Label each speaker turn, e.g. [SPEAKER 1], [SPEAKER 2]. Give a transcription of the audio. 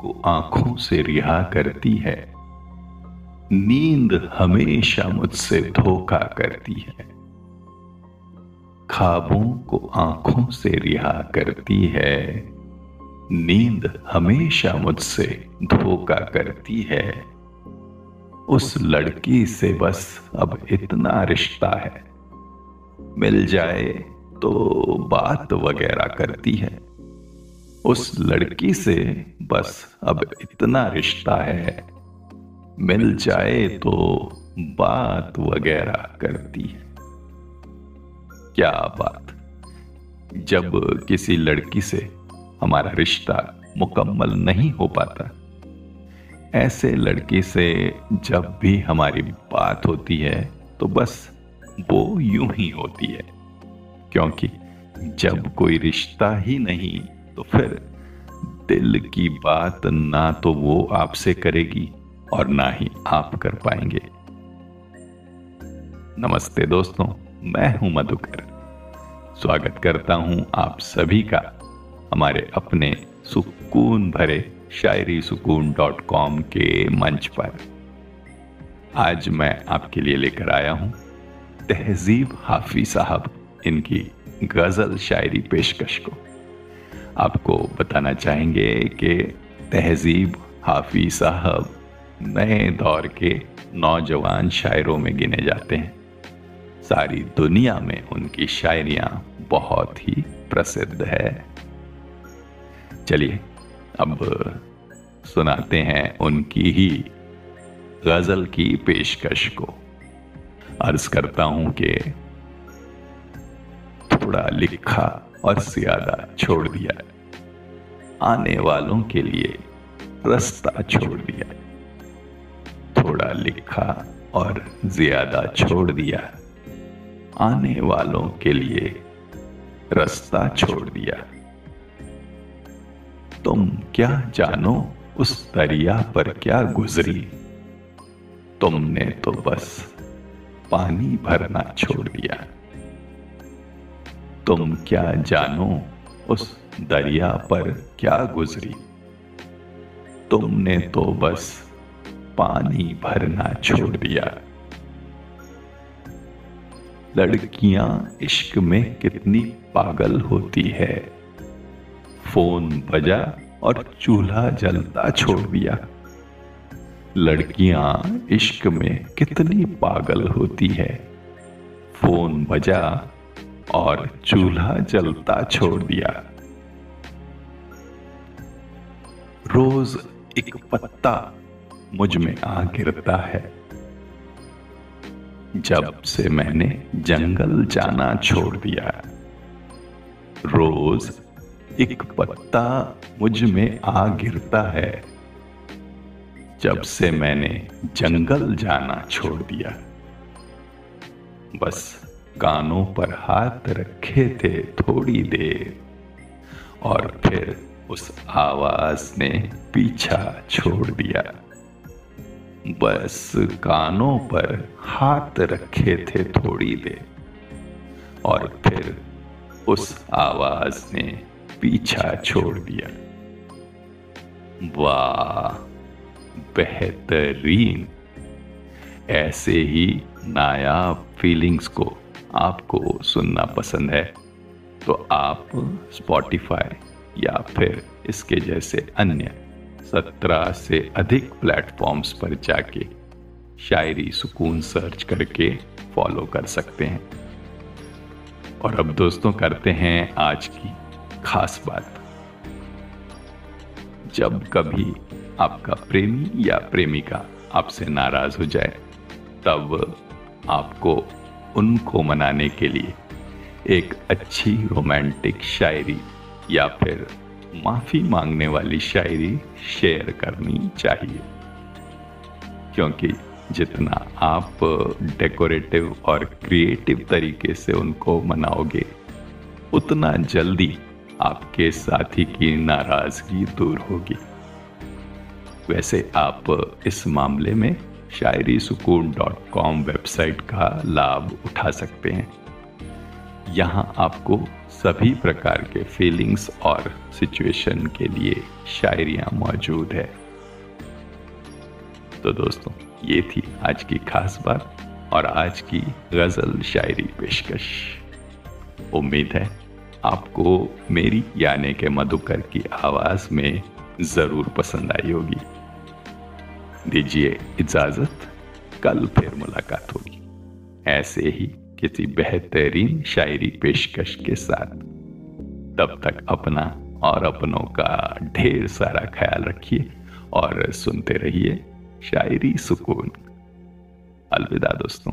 [SPEAKER 1] को आँखों से रिहा करती है। नींद हमेशा मुझसे धोखा करती है। खाबों को आँखों से रिहा करती है। नींद हमेशा मुझसे धोखा करती है। उस लड़की से बस अब इतना रिश्ता है। मिल जाए तो बात वगैरह करती है। उस लड़की से बस अब इतना रिश्ता है। मिल जाए तो बात वगैरह करती है। क्या बात? जब किसी लड़की से हमारा रिश्ता मुकम्मल नहीं हो पाता, ऐसे लड़की से जब भी हमारी बात होती है तो बस वो यूँ ही होती है। क्योंकि जब कोई रिश्ता ही नहीं तो फिर दिल की बात ना तो वो आपसे करेगी और ना ही आप कर पाएँगे। नमस्ते दोस्तों, मैं हूँ मधुकर। स्वागत करता हूँ आप सभी का हमारे अपने सुकून भरे शायरी सुकून डॉट कॉम के मंच पर। आज मैं आपके लिए लेकर आया हूँ तहजीब हाफी साहब, इनकी गज़ल शायरी पेशकश को। आपको बताना चाहेंगे कि तहजीब हाफी साहब नए दौर के नौजवान शायरों में गिने जाते हैं। सारी दुनिया में उनकी शायरियाँ बहुत ही प्रसिद्ध है। चलिए, अब सुनाते हैं उनकी ही गज़ल की पेशकश को। अर्ज़ करता हूँ कि थोड़ा लिखा और ज़्यादा छोड़ दिया आने वालों के लिए रास्ता छोड़ दिया थोड़ा लिखा और ज़्यादा छोड़ दिया आने वालों के लिए रास्ता छोड़ दिया तुम क्या जानो उस दरिया पर क्या गुजरी? तुमने तो बस पानी भरना छोड़ दिया तुम क्या जानो, उस दरिया पर क्या गुजरी। तुमने तो बस पानी भरना छोड़ दिया। लड़कियाँ इश्क में कितनी पागल होती है। फ़ोन बजा और चूल्हा जलता छोड़ दिया। लड़कियाँ इश्क में कितनी पागल होती है। फ़ोन बजा और चूल्हा जलता छोड़ दिया। रोज एक पत्ता मुझमें आ गिरता है। जब से मैंने जंगल जाना छोड़ दिया, रोज एक पत्ता मुझमें आ गिरता है। जब से मैंने जंगल जाना छोड़ दिया, बस कानों पर हाथ रखे थे थोड़ी देर, और फिर उस आवाज़ ने पीछा छोड़ दिया। बस कानों पर हाथ रखे थे थोड़ी देर, और फिर उस आवाज़ ने पीछा छोड़ दिया। वाह, बेहतरीन। ऐसे ही नायाब फीलिंग्स को आपको सुनना पसंद है तो आप स्पॉटिफाई या फिर इसके जैसे अन्य सत्रह से अधिक प्लेटफॉर्म्स पर जाके शायरी सुकून सर्च करके फॉलो कर सकते हैं। और अब दोस्तों करते हैं आज की खास बात। जब कभी आपका प्रेमी या प्रेमिका आपसे नाराज़ हो जाए, तब आपको उनको मनाने के लिए एक अच्छी रोमांटिक शायरी या फिर माफ़ी मांगने वाली शायरी शेयर करनी चाहिए। क्योंकि जितना आप डेकोरेटिव और क्रिएटिव तरीके से उनको मनाओगे, उतना जल्दी आपके साथी की नाराज़गी दूर होगी। वैसे आप इस मामले में शायरी सुकून डॉट कॉम वेबसाइट का लाभ उठा सकते हैं। यहाँ आपको सभी प्रकार के फीलिंग्स और सिचुएशन के लिए शायरियाँ मौजूद है। तो दोस्तों, ये थी आज की खास बात और आज की गज़ल शायरी पेशकश। उम्मीद है आपको मेरी यानी के मधुकर की आवाज़ में ज़रूर पसंद आई होगी। दीजिए इजाज़त, कल फिर मुलाकात होगी। ऐसे ही किसी बेहतरीन शायरी पेशकश के साथ। तब तक अपना और अपनों का ढेर सारा ख्याल रखिए और सुनते रहिए शायरी सुकून। अलविदा दोस्तों।